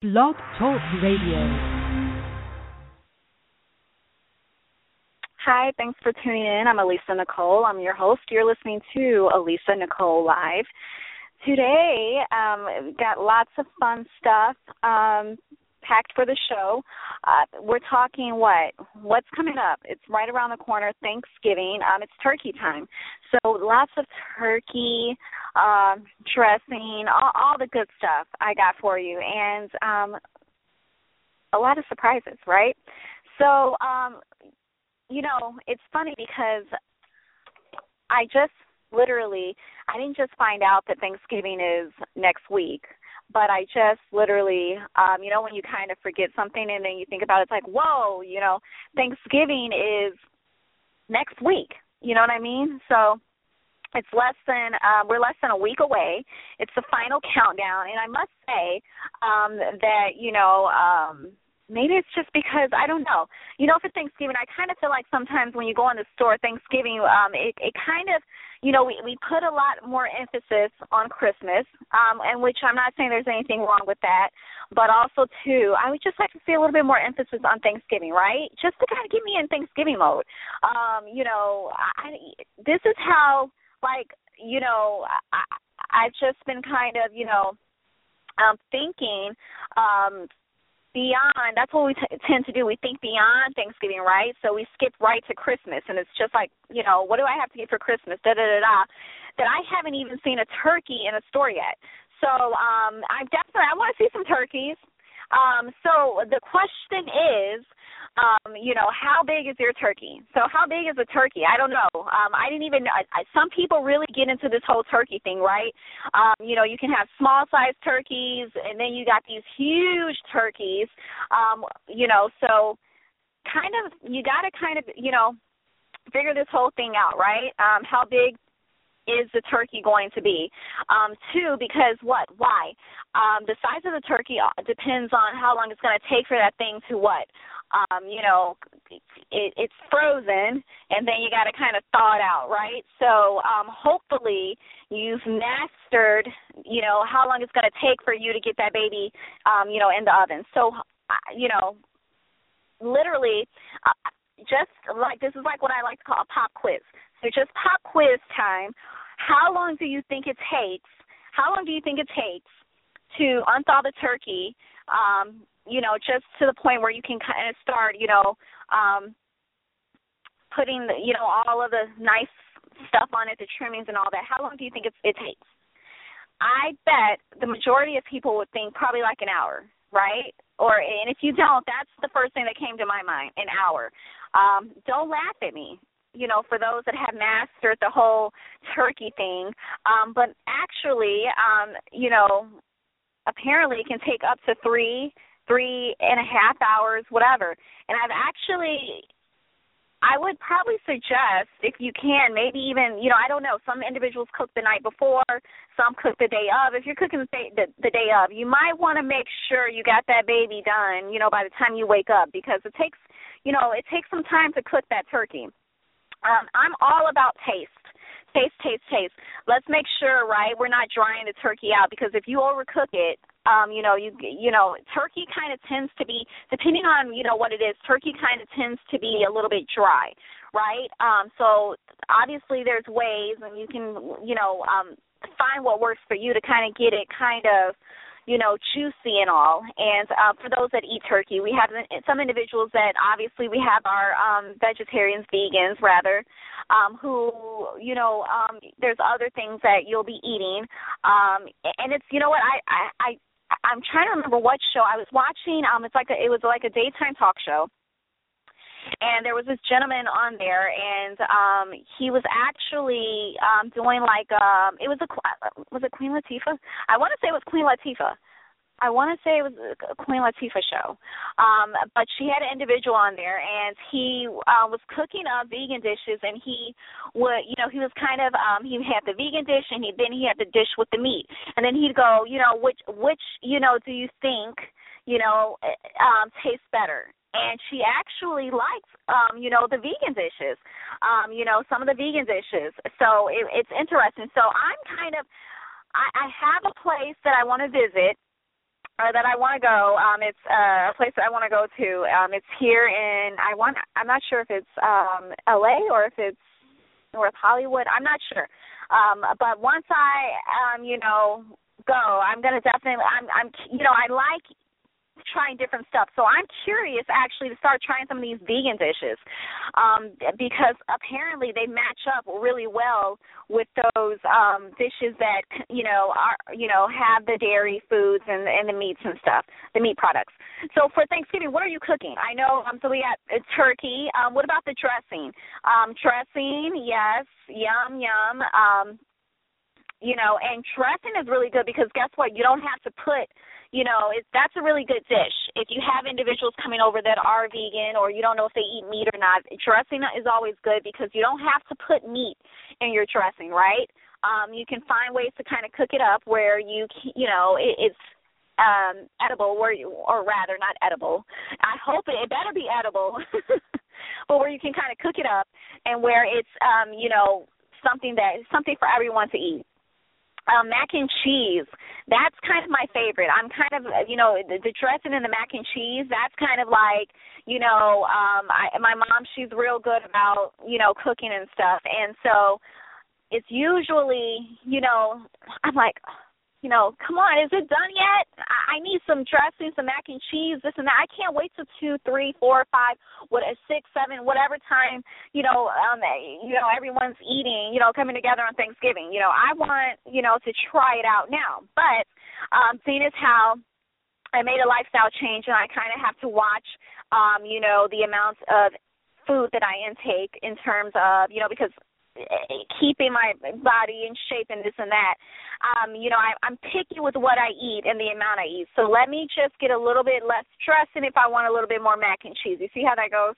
Blog Talk Radio. Hi, thanks for tuning in. I'm Alisa Nicole. I'm your host. You're listening to Alisa Nicole Live. Today, um, we've got lots of fun stuff um, packed for the show. Uh, we're talking what? What's coming up? It's right around the corner, Thanksgiving. Um, it's turkey time. So lots of turkey, um, dressing, all, all the good stuff I got for you. And um, a lot of surprises, right? So, um, you know, it's funny because I just literally I didn't just find out that Thanksgiving is next week, but I just literally um, you know, when you kind of forget something and then you think about it, it's like, whoa, you know, Thanksgiving is next week. You know what I mean? So it's less than uh, we're less than a week away. It's the final countdown, and I must say um, that you know um, maybe it's just because I don't know. You know, for Thanksgiving, I kind of feel like sometimes when you go in the store, Thanksgiving, um, it it kind of you know, we we put a lot more emphasis on Christmas, um, and which I'm not saying there's anything wrong with that, but also too, I would just like to see a little bit more emphasis on Thanksgiving, right? Just to kind of get me in Thanksgiving mode. Um, you know, I, this is how like you know I, I've just been kind of you know um thinking um beyond. That's what we t- tend to do. We think beyond thanksgiving right? So we skip right to christmas and it's just like you know what do i have to get for christmas? Da da da da. That i haven't even seen a turkey in a store yet. So um i'm definitely i want to see some turkeys um so the question is um, you know, how big is your turkey? So how big is a turkey? I don't know. Um, I didn't even. I, I, some people really get into this whole turkey thing, right? Um, you know, you can have small sized turkeys, and then you got these huge turkeys. Um, you know, so kind of you got to kind of you know figure this whole thing out, right? Um, how big is the turkey going to be? Um, two, because what? Why? Um, the size of the turkey uh, depends on how long it's going to take for that thing to what? um, you know, it, it's frozen, and then you got to kind of thaw it out, right? So um, hopefully you've mastered, you know, how long it's going to take for you to get that baby, um, you know, in the oven. So, uh, you know, literally, uh, just like this is like what I like to call a pop quiz. So just pop quiz time. How long do you think it takes? How long do you think it takes to unthaw the turkey? Um, you know, just to the point where you can kind of start, you know, um, putting, the, you know, all of the nice stuff on it, the trimmings and all that. How long do you think it, it takes? I bet the majority of people would think probably like an hour, right? Or and if you don't, that's the first thing that came to my mind, an hour. Um, don't laugh at me, you know, for those that have mastered the whole turkey thing. Um, but actually, um, you know, apparently it can take up to three three and a half hours, whatever. And I've actually I would probably suggest, if you can, maybe even, you know, I don't know. Some individuals cook the night before, some cook the day of. If you're cooking the day, the, the day of, you might want to make sure you got that baby done, you know, by the time you wake up, because it takes, you know, it takes some time to cook that turkey. Um, I'm all about taste taste, taste, taste. Let's make sure, right, we're not drying the turkey out because if you overcook it, um, you know, you you know, turkey kind of tends to be depending on you know what it is. Turkey kind of tends to be a little bit dry, right? Um, so obviously there's ways, and you can you know um, find what works for you to kind of get it kind of you know, juicy and all. And uh, for those that eat turkey, we have some individuals that obviously we have our um, vegetarians, vegans rather, um, who you know, um, there's other things that you'll be eating. Um, and it's you know what I I. I I'm trying to remember what show I was watching. Um, it's like a, it was like a daytime talk show, and there was this gentleman on there and um he was actually um doing like um it was a was it Queen Latifah? I want to say it was Queen Latifah. I want to say it was Queen Latifah show, um, but she had an individual on there, and he uh, was cooking up vegan dishes, and he would, you know, he was kind of, um, he had the vegan dish, and he then he had the dish with the meat, and then he'd go, you know, which which you know do you think, you know, eh, um, tastes better? And she actually likes, um, you know, the vegan dishes, um, you know, some of the vegan dishes. So it, it's interesting. So I'm kind of, I, I have a place that I want to visit or that I want to go. Um, it's uh, a place that I want to go to. Um, it's here in I want. I'm not sure if it's um, L.A. or if it's North Hollywood. I'm not sure. Um, but once I um, you know go, I'm gonna definitely. I'm I'm you know I like trying different stuff. So I'm curious actually to start trying some of these vegan dishes um, because apparently they match up really well with those um, dishes that you know are you know have the dairy foods and and the meats and stuff, the meat products. So for Thanksgiving, what are you cooking? I know um, so we got a turkey. Um, what about the dressing? Um, dressing, yes, yum yum. Um, you know, and dressing is really good because guess what? You don't have to put you know, it, that's a really good dish. If you have individuals coming over that are vegan or you don't know if they eat meat or not, dressing is always good because you don't have to put meat in your dressing, right? Um, you can find ways to kind of cook it up where you, you know, it, it's um edible where you or rather not edible i hope it, it better be edible but where you can kind of cook it up and where it's um you know something that something for everyone to eat um, mac and cheese. That's kind of my favorite. I'm kind of, you know, the, the dressing and the mac and cheese. That's kind of like, you know, um, I, my mom. She's real good about, you know, cooking and stuff. And so, it's usually, you know, I'm like, you know, come on, is it done yet? I I need some dressing, some mac and cheese, this and that. I can't wait till two, three, four, five, what a six, seven, whatever time, you know, um you know, everyone's eating, you know, coming together on Thanksgiving. You know, I want, you know, to try it out now. But um seeing as how I made a lifestyle change and I kinda have to watch um, you know, the amount of food that I intake in terms of, you know, because keeping my body in shape and this and that. Um, you know, I, I'm picky with what I eat and the amount I eat. So let me just get a little bit less stressing if I want a little bit more mac and cheese. You see how that goes?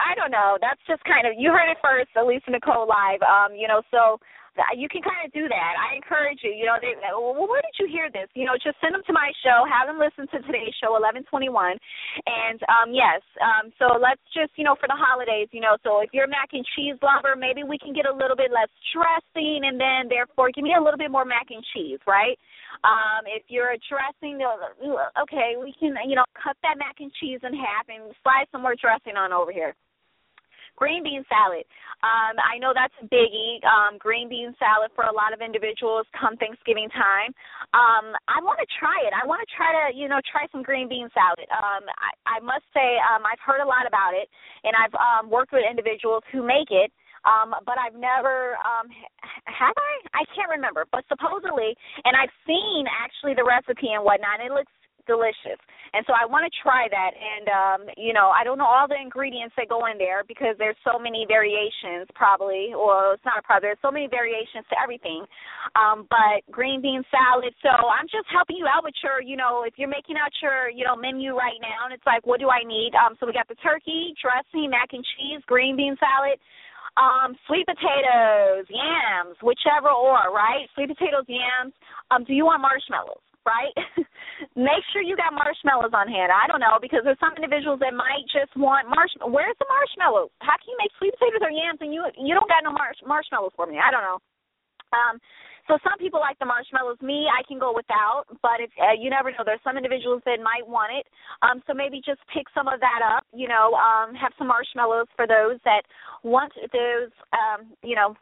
I don't know. That's just kind of you heard it first, Alisa Nicole live. Um, you know, so you can kind of do that. I encourage you. You know, they, well, where did you hear this? You know, just send them to my show. Have them listen to today's show, 1121. And um, yes, um, so let's just, you know, for the holidays, you know, so if you're a mac and cheese lover, maybe we can get a little bit less dressing, and then therefore give me a little bit more mac and cheese, right? Um, if you're a dressing, okay, we can, you know, cut that mac and cheese in half and slide some more dressing on over here green bean salad. Um, I know that's a biggie. Um, green bean salad for a lot of individuals come Thanksgiving time. Um, I want to try it. I want to try to, you know, try some green bean salad. Um, I, I must say, um, I've heard a lot about it, and I've um, worked with individuals who make it. Um, but I've never um have I? I can't remember. But supposedly and I've seen actually the recipe and whatnot, it looks delicious. And so I want to try that. And um, you know, I don't know all the ingredients that go in there because there's so many variations, probably. Or it's not a problem. There's so many variations to everything. Um, but green bean salad. So I'm just helping you out with your, you know, if you're making out your, you know, menu right now, and it's like, what do I need? Um, so we got the turkey, dressing, mac and cheese, green bean salad um, sweet potatoes, yams, whichever or, right? Sweet potatoes, yams. Um, do you want marshmallows? Right? Make sure you got marshmallows on hand. I don't know because there's some individuals that might just want marshmallows. Where's the marshmallows? How can you make sweet potatoes or yams and you you don't got no marsh- marshmallows for me? I don't know. Um, so some people like the marshmallows. Me, I can go without, but if uh, you never know, there's some individuals that might want it. Um, so maybe just pick some of that up. You know, um, have some marshmallows for those that want those. Um, you know,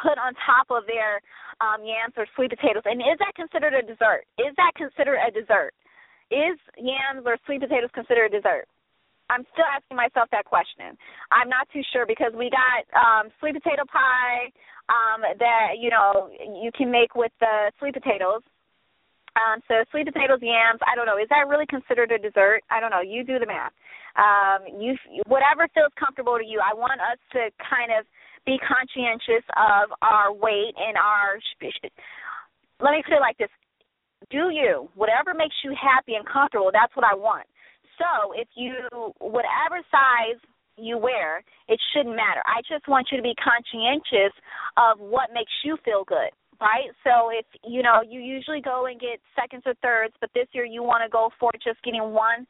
put on top of their um, yams or sweet potatoes. And is that considered a dessert? Is that considered a dessert? Is yams or sweet potatoes considered a dessert? I'm still asking myself that question. I'm not too sure because we got um sweet potato pie um that you know you can make with the sweet potatoes. Um so sweet potatoes, yams, I don't know, is that really considered a dessert? I don't know. You do the math. Um you whatever feels comfortable to you. I want us to kind of be conscientious of our weight and our. Let me put it like this: do you. Whatever makes you happy and comfortable, that's what I want. So if you, whatever size you wear, it shouldn't matter. I just want you to be conscientious of what makes you feel good, right? So if, you know, you usually go and get seconds or thirds, but this year you want to go for just getting one,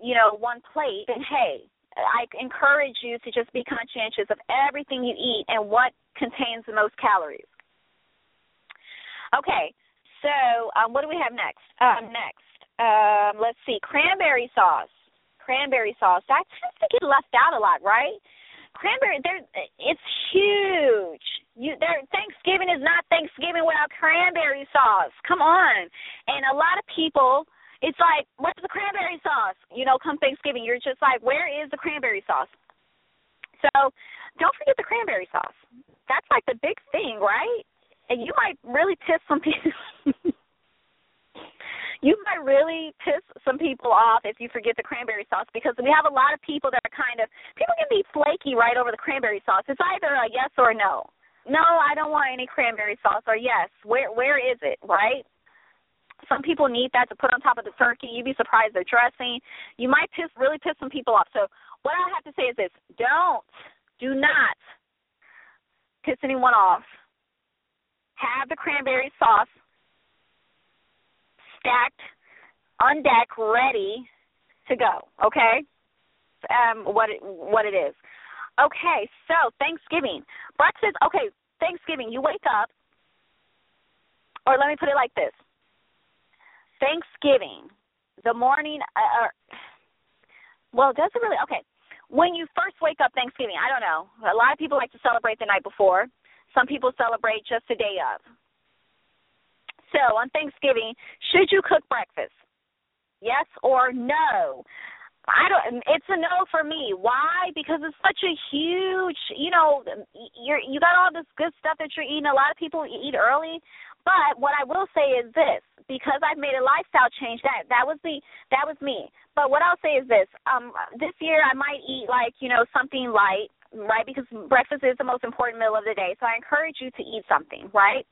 you know, one plate, then hey, I encourage you to just be conscientious of everything you eat and what contains the most calories. Okay, so um, what do we have next? Um, next, um, let's see, cranberry sauce. Cranberry sauce. That tends to get left out a lot, right? Cranberry, there, it's huge. You, there, Thanksgiving is not Thanksgiving without cranberry sauce. Come on, and a lot of people, it's like, where's the cranberry sauce? You know, come Thanksgiving, you're just like, where is the cranberry sauce? So, don't forget the cranberry sauce. That's like the big thing, right? and you might really piss some people. you might really piss some people off if you forget the cranberry sauce because we have a lot of people that are kind of people can be flaky right over the cranberry sauce. It's either a yes or a no. No, I don't want any cranberry sauce or yes. Where where is it, right? Some people need that to put on top of the turkey. You'd be surprised the dressing. You might piss really piss some people off. So what I have to say is this don't do not piss anyone off have the cranberry sauce stacked on deck, ready to go. Okay, um, what it, what it is. Okay, so Thanksgiving breakfast. Okay, Thanksgiving. You wake up, or let me put it like this: Thanksgiving, the morning. Uh, well, does it really? Okay, when you first wake up Thanksgiving, I don't know. A lot of people like to celebrate the night before. Some people celebrate just the day of. So on Thanksgiving, should you cook breakfast? Yes or no? I don't. It's a no for me. Why? Because it's such a huge. You know, you're you got all this good stuff that you're eating. A lot of people eat early, but what I will say is this: because I've made a lifestyle change, that that was the that was me. But what I'll say is this: um, this year I might eat like you know something light right? Because breakfast is the most important meal of the day. So I encourage you to eat something, right?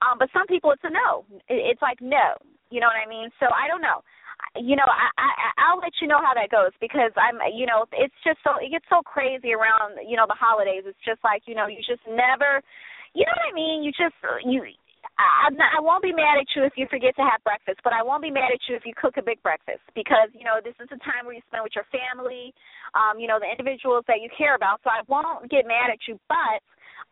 Um, but some people it's a no. It's like no. You know what I mean? So I don't know. You know, I, I I'll let you know how that goes because I'm you know, it's just so it gets so crazy around, you know, the holidays. It's just like, you know, you just never you know what I mean? You just you Not, I won't be mad at you if you forget to have breakfast, but I won't be mad at you if you cook a big breakfast because you know this is a time where you spend with your family, um, you know the individuals that you care about. So I won't get mad at you, but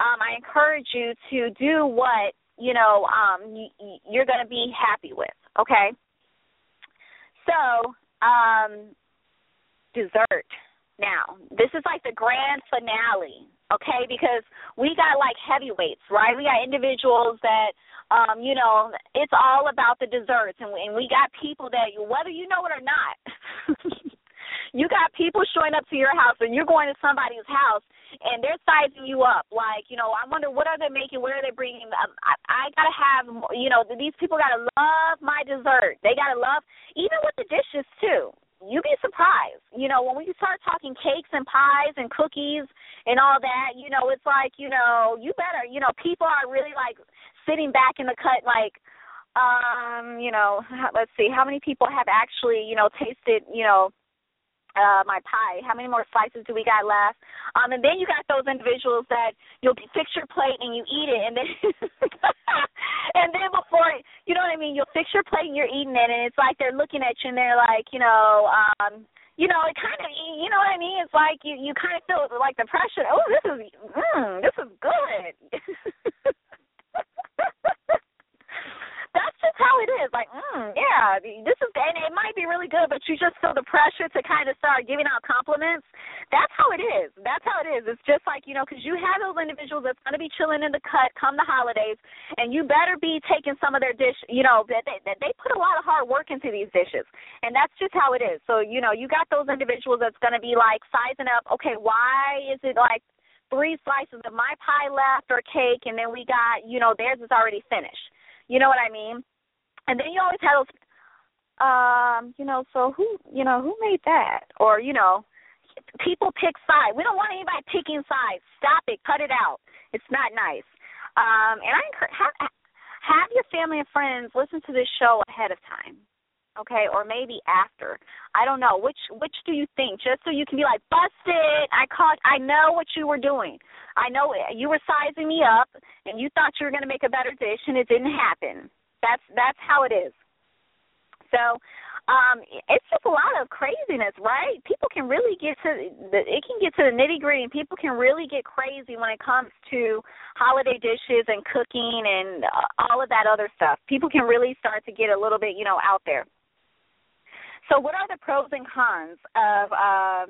um, I encourage you to do what you know um, you, you're going to be happy with. Okay. So um, dessert. Now this is like the grand finale okay? Because we got like heavyweights right? We got individuals that um, you know, it's all about the desserts, and and we got people that whether you know it or not. you got people showing up to your house and you're going to somebody's house and they're sizing you up. Like you know i wonder what are they making where are they bringing um, i i gotta have you know these people gotta love my dessert. They gotta love even with the dishes too. You'd be surprised. You know when we start talking cakes and pies and cookies and all that you know it's like you know you better you know people are really like sitting back in the cut like um you know let's see how many people have actually you know tasted you know uh my pie? How many more slices do we got left? Um and then you got those individuals that you'll fix your plate and you eat it and then and then before you know what i mean? You'll fix your plate and you're eating it and it's like they're looking at you and they're like you know um you know, it kind of, you know what I mean? It's like you, you kind of feel like the pressure. Oh, this is, mm, this is good. That's just how it is. Like, mm, yeah, this is, and it might be really good, but you just feel the pressure to kind of start giving out compliments. That's how it is. That's how it is. It's just like you know, because you have those individuals that's going to be chilling in the cut come the holidays, and you better be taking some of their dish. You know, that they, they they put a lot of hard work into these dishes, and that's just how it is. So you know, you got those individuals that's going to be like sizing up. Okay, why is it like three slices of my pie left or cake, and then we got, you know, theirs is already finished. You know what I mean? And then you always have those, um, you know, so who, you know, who made that? Or, you know, people pick sides. We don't want anybody picking sides. Stop it. Cut it out. It's not nice. Um, and I encourage, have, have your family and friends listen to this show ahead of time okay or maybe after i don't know which which do you think just so you can be like busted i caught i know what you were doing i know you were sizing me up and you thought you were going to make a better dish and it didn't happen that's that's how it is. So um it's just a lot of craziness right? People can really get to the it can get to the nitty gritty and people can really get crazy when it comes to holiday dishes and cooking and all of that other stuff. People can really start to get a little bit you know out there. So, what are the pros and cons of uh,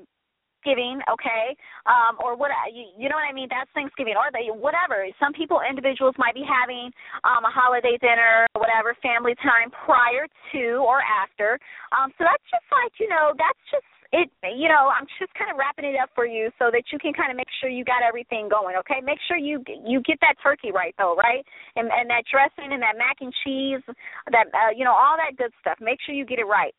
Thanksgiving, okay, um, or what you, you know what I mean? That's Thanksgiving, or they whatever. Some people, individuals, might be having um, a holiday dinner, or whatever, family time prior to or after. Um, so that's just like you know, that's just it you know i'm just kind of wrapping it up for you so that you can kind of make sure you got everything going okay make sure you you get that turkey right though right and and that dressing and that mac and cheese that uh, you know all that good stuff make sure you get it right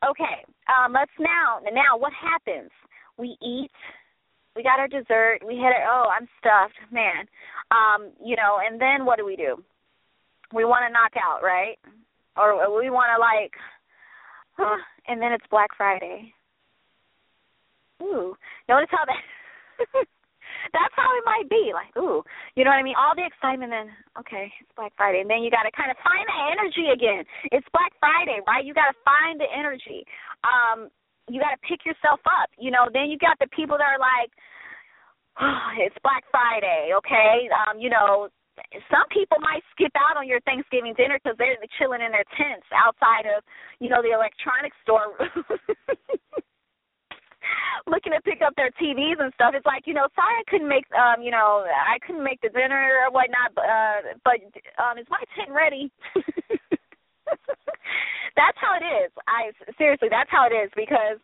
Okay, um, let's now. Now, what happens? We eat. We got our dessert. We hit it. Oh, I'm stuffed, man. Um, you know, and then what do we do? We want to knock out, right? Or we want to like, huh, and then it's Black Friday. Ooh, notice how that. that's how it might be. Like, ooh, you know what I mean? All the excitement, then okay, it's Black Friday, and then you got to kind of find the energy again. It's Black Friday, right? You got to find the energy. Um, you got to pick yourself up. You know, then you got the people that are like, oh, it's Black Friday, okay? Um, you know, some people might skip out on your Thanksgiving dinner because they're chilling in their tents outside of, you know, the electronics store. looking to pick up their TVs and stuff. It's like, you know, sorry I couldn't make um, you know, I couldn't make the dinner or whatnot, but uh but um is my tent ready? that's how it is. I seriously, that's how it is because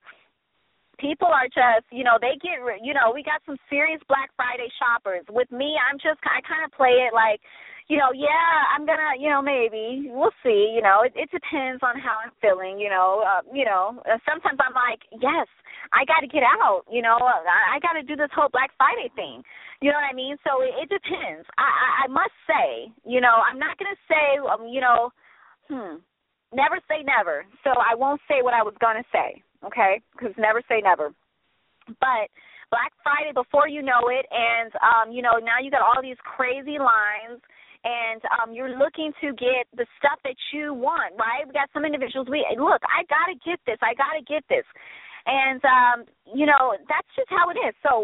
people are just, you know, they get, you know, we got some serious Black Friday shoppers. With me, I'm just, I kind of play it like, you know, yeah, I'm gonna, you know, maybe we'll see. You know, it, it depends on how I'm feeling. You know, uh, you know, uh, sometimes I'm like, yes, I got to get out. You know, I, I got to do this whole Black Friday thing. You know what I mean? So it, it depends. I, I, I must say, you know, I'm not gonna say, um, you know, hmm, never say never. So I won't say what I was gonna say. Okay, because never say never. But Black Friday before you know it, and um, you know now you got all these crazy lines and um, you're looking to get the stuff that you want, right? We got some individuals. We look, I gotta get this. I gotta get this, and um, you know that's just how it is. So,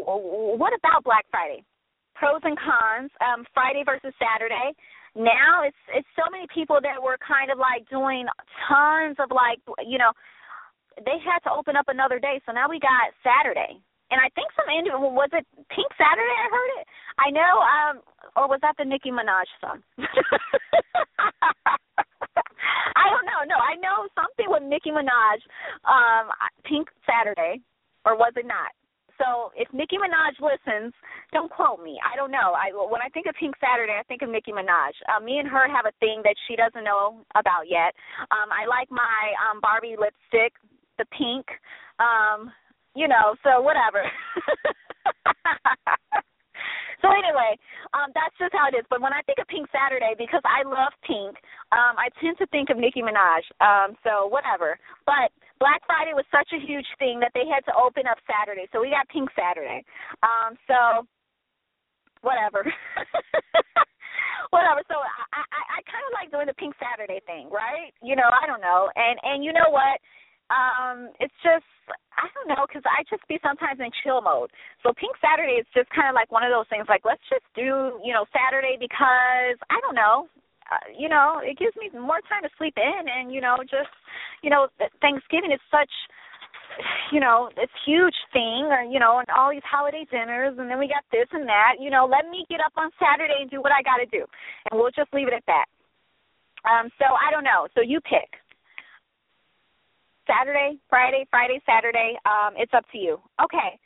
what about Black Friday? Pros and cons. Um, Friday versus Saturday. Now it's it's so many people that were kind of like doing tons of like you know they had to open up another day. So now we got Saturday and I think some Indian was it Pink Saturday. I heard it. I know, um, or was that the Nicki Minaj song? I don't know. No, I know something with Nicki Minaj, um, Pink Saturday, or was it not? So if Nicki Minaj listens, don't quote me. I don't know. I when I think of Pink Saturday, I think of Nicki Minaj. Uh, me and her have a thing that she doesn't know about yet. Um, I like my um, Barbie lipstick, the pink. Um, you know, so whatever. so anyway, um, that's just how it is. But when I think of Pink Saturday, because I love Pink, um, I tend to think of Nicki Minaj. Um, so whatever. But Black Friday was such a huge thing that they had to open up Saturday. So we got Pink Saturday. Um, so whatever. whatever. So I I, I kind of like doing the Pink Saturday thing, right? You know, I don't know. And and you know what? Um, it's just I don't know because I just be sometimes in chill mode. So Pink Saturday is just kind of like one of those things. Like let's just do you know Saturday because I don't know. Uh, you know, it gives me more time to sleep in, and you know, just you know, Thanksgiving is such you know this huge thing or you know and all these holiday dinners and then we got this and that you know let me get up on saturday and do what i got to do and we'll just leave it at that um so i don't know so you pick Saturday, Friday, Friday, Saturday. Um, it's up to you. Okay.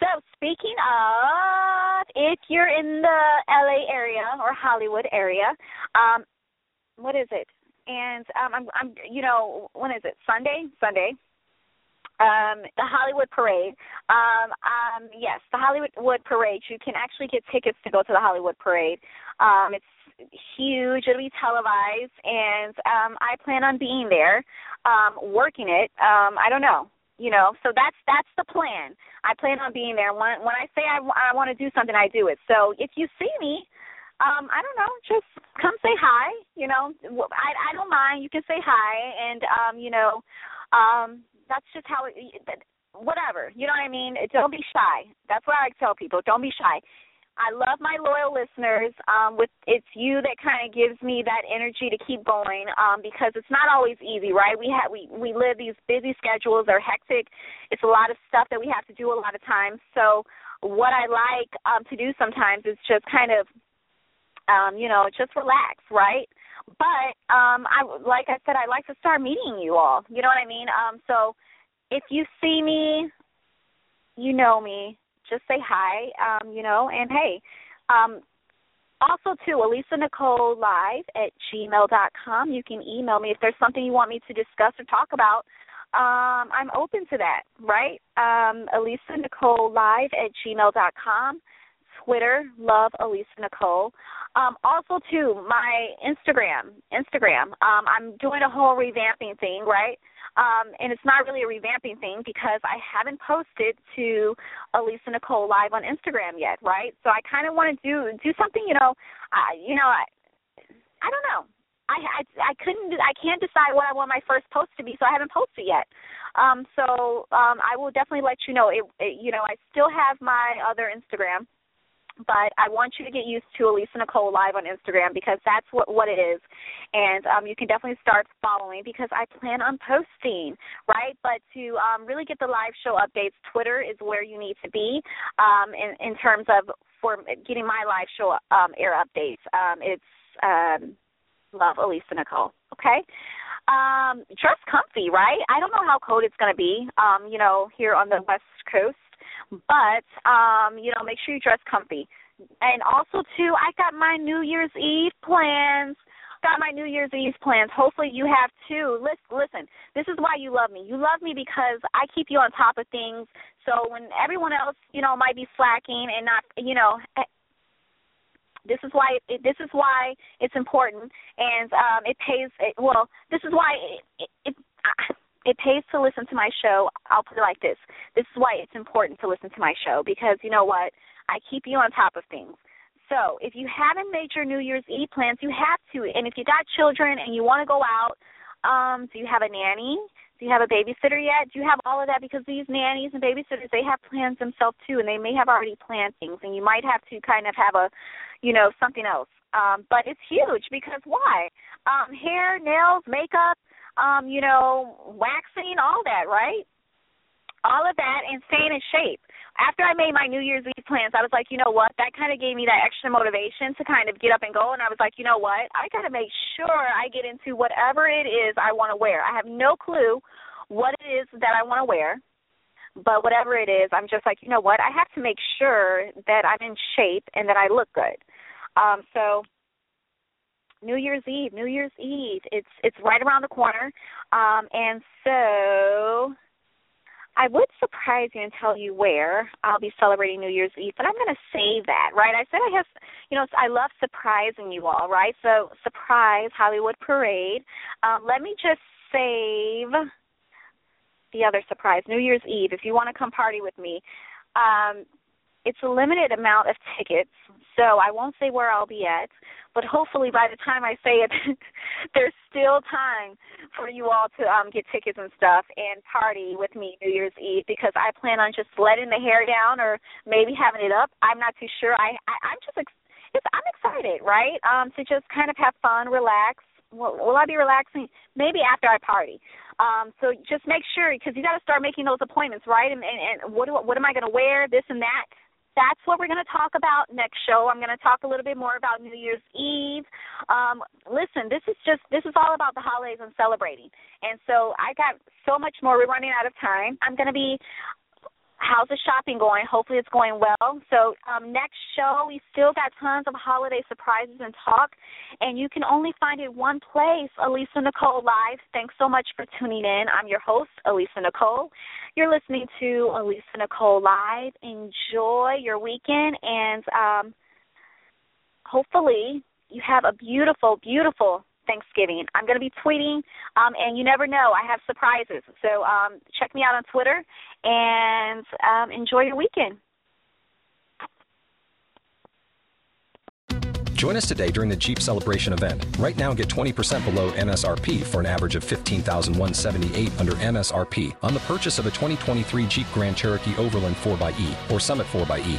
So speaking of, if you're in the LA area or Hollywood area, um, what is it? And um, I'm, I'm, you know, when is it? Sunday, Sunday. Um, the Hollywood Parade. Um, um, yes, the Hollywood Parade. You can actually get tickets to go to the Hollywood Parade. Um, it's huge. It'll be televised, and um, I plan on being there, um, working it. Um, I don't know, you know. So that's that's the plan. I plan on being there. When when I say I, I want to do something, I do it. So if you see me, um, I don't know, just come say hi. You know, I I don't mind. You can say hi, and um, you know, um, that's just how it. Whatever, you know what I mean. Don't be shy. That's what I tell people. Don't be shy I love my loyal listeners. Um, with it's you that kind of gives me that energy to keep going um, because it's not always easy, right? We have we we live these busy schedules. They're hectic. It's a lot of stuff that we have to do a lot of times. So what I like um, to do sometimes is just kind of, um, you know, just relax, right? But um, I like I said, I like to start meeting you all. You know what I mean? Um, so if you see me, you know me just say hi, um, you know, and hey, um, also too, Alisa Nicole Live at gmail dot com. You can email me if there's something you want me to discuss or talk about. Um, I'm open to that, right? Um, Alisa Nicole Live at gmail dot com. Twitter, love Alisa Nicole. Um, also too, my Instagram, Instagram. Um, I'm doing a whole revamping thing, right? Um, and it's not really a revamping thing because I haven't posted to Alisa Nicole live on Instagram yet, right? So I kind of want to do do something, you know, I, you know, I, I don't know. I, I I couldn't I can't decide what I want my first post to be, so I haven't posted yet. Um, so um, I will definitely let you know. It, it, you know, I still have my other Instagram but I want you to get used to Alisa Nicole live on Instagram because that's what what it is, and um, you can definitely start following because I plan on posting right. But to um, really get the live show updates, Twitter is where you need to be um, in in terms of for getting my live show um, air updates. Um, it's um, love Alisa Nicole. Okay. Um, dress comfy, right? I don't know how cold it's going to be, um, you know, here on the West Coast but um, you know, make sure you dress comfy. And also too, I got my New Year's Eve plans. Got my New Year's Eve plans. Hopefully you have too. Listen, listen. This is why you love me. You love me because I keep you on top of things. So when everyone else, you know, might be slacking and not, you know, eh, this is why it, this is why it's important, and um, it pays. It, well, this is why it, it, it it pays to listen to my show. I'll put it like this. This is why it's important to listen to my show because you know what? I keep you on top of things. So if you haven't made your New Year's Eve plans, you have to. And if you got children and you want to go out, um, do you have a nanny? Do you have a babysitter yet? Do you have all of that? Because these nannies and babysitters, they have plans themselves too, and they may have already planned things, and you might have to kind of have a, you know, something else. Um, but it's huge because why? Um, hair, nails, makeup, um, you know, waxing, all that, right? All of that and staying in shape. After I made my New Year's Eve plans, I was like, you know what? That kind of gave me that extra motivation to kind of get up and go. And I was like, you know what? I got to make sure I get into whatever it is I want to wear. I have no clue what it is that I want to wear but whatever it is, I'm just like, you know what? I have to make sure that I'm in shape and that I look good. Um, so New Year's Eve, New Year's Eve. It's it's right around the corner. Um and so I would surprise you and tell you where I'll be celebrating New Year's Eve, but I'm going to save that, right? I said I have, you know, I love surprising you all, right? So, surprise Hollywood Parade. Um, let me just save the other surprise, New Year's Eve. If you want to come party with me, um, it's a limited amount of tickets, so I won't say where I'll be at, but hopefully by the time I say it, there's still time for you all to um get tickets and stuff and party with me New Year's Eve because I plan on just letting the hair down or maybe having it up. I'm not too sure. I, I I'm just ex- it's, I'm excited, right? Um to just kind of have fun, relax. Will, will I be relaxing? Maybe after I party. Um, so just make sure because you got to start making those appointments, right? And, and, and what do, what am I going to wear? This and that that's what we're going to talk about next show. I'm going to talk a little bit more about New Year's Eve. Um, listen, this is just this is all about the holidays and celebrating. And so I got so much more. We're running out of time. I'm going to be how's the shopping going? Hopefully it's going well. So um, next show, we still got tons of holiday surprises and talk, and you can only find it one place, Alisa Nicole Live. Thanks so much for tuning in. I'm your host, Alisa Nicole. You're listening to Alisa Nicole Live. Enjoy your weekend, and um, hopefully you have a beautiful, beautiful Thanksgiving. I'm going to be tweeting, um, and you never know. I have surprises. So um, check me out on Twitter and um, enjoy your weekend. Join us today during the Jeep Celebration event. Right now, get 20% below MSRP for an average of 15178 under MSRP on the purchase of a 2023 Jeep Grand Cherokee Overland 4xE or Summit 4xE.